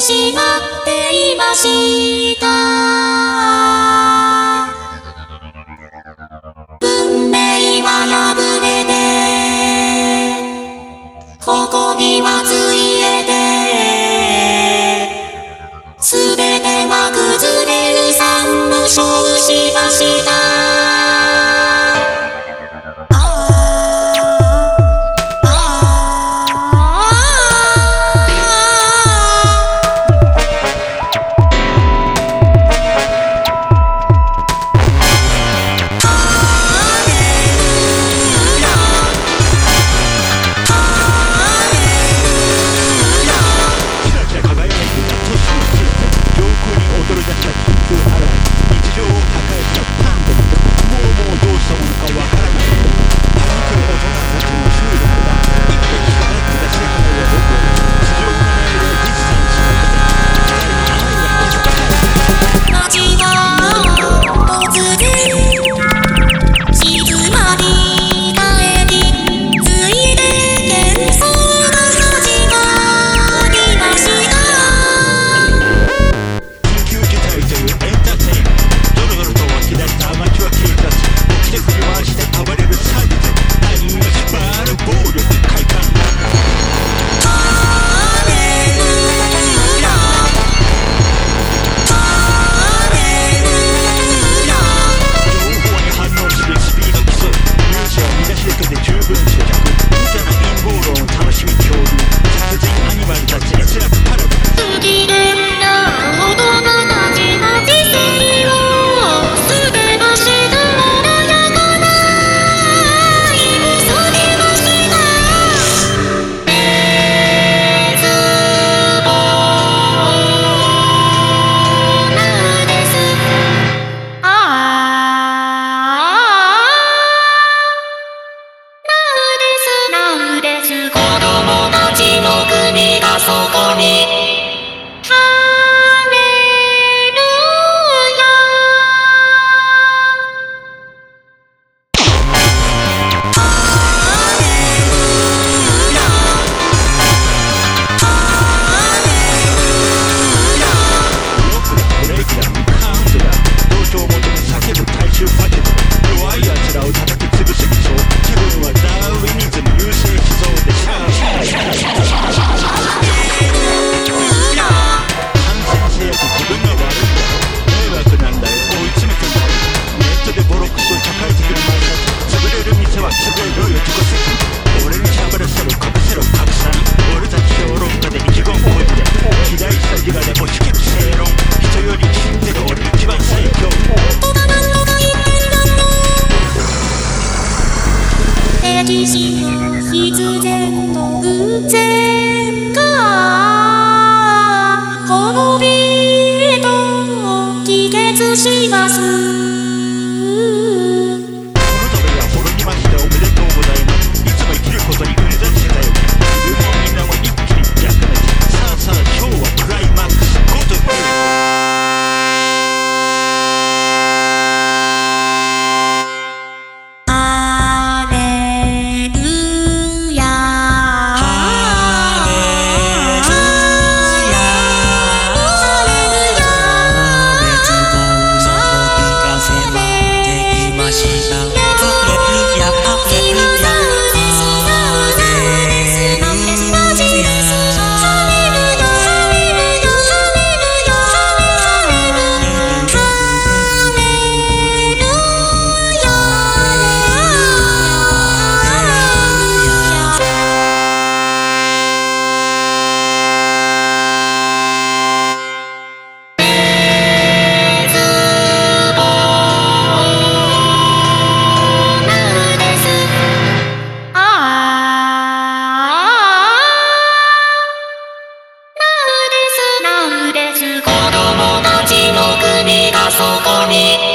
しまっていました。です。子供たちのみがそこに。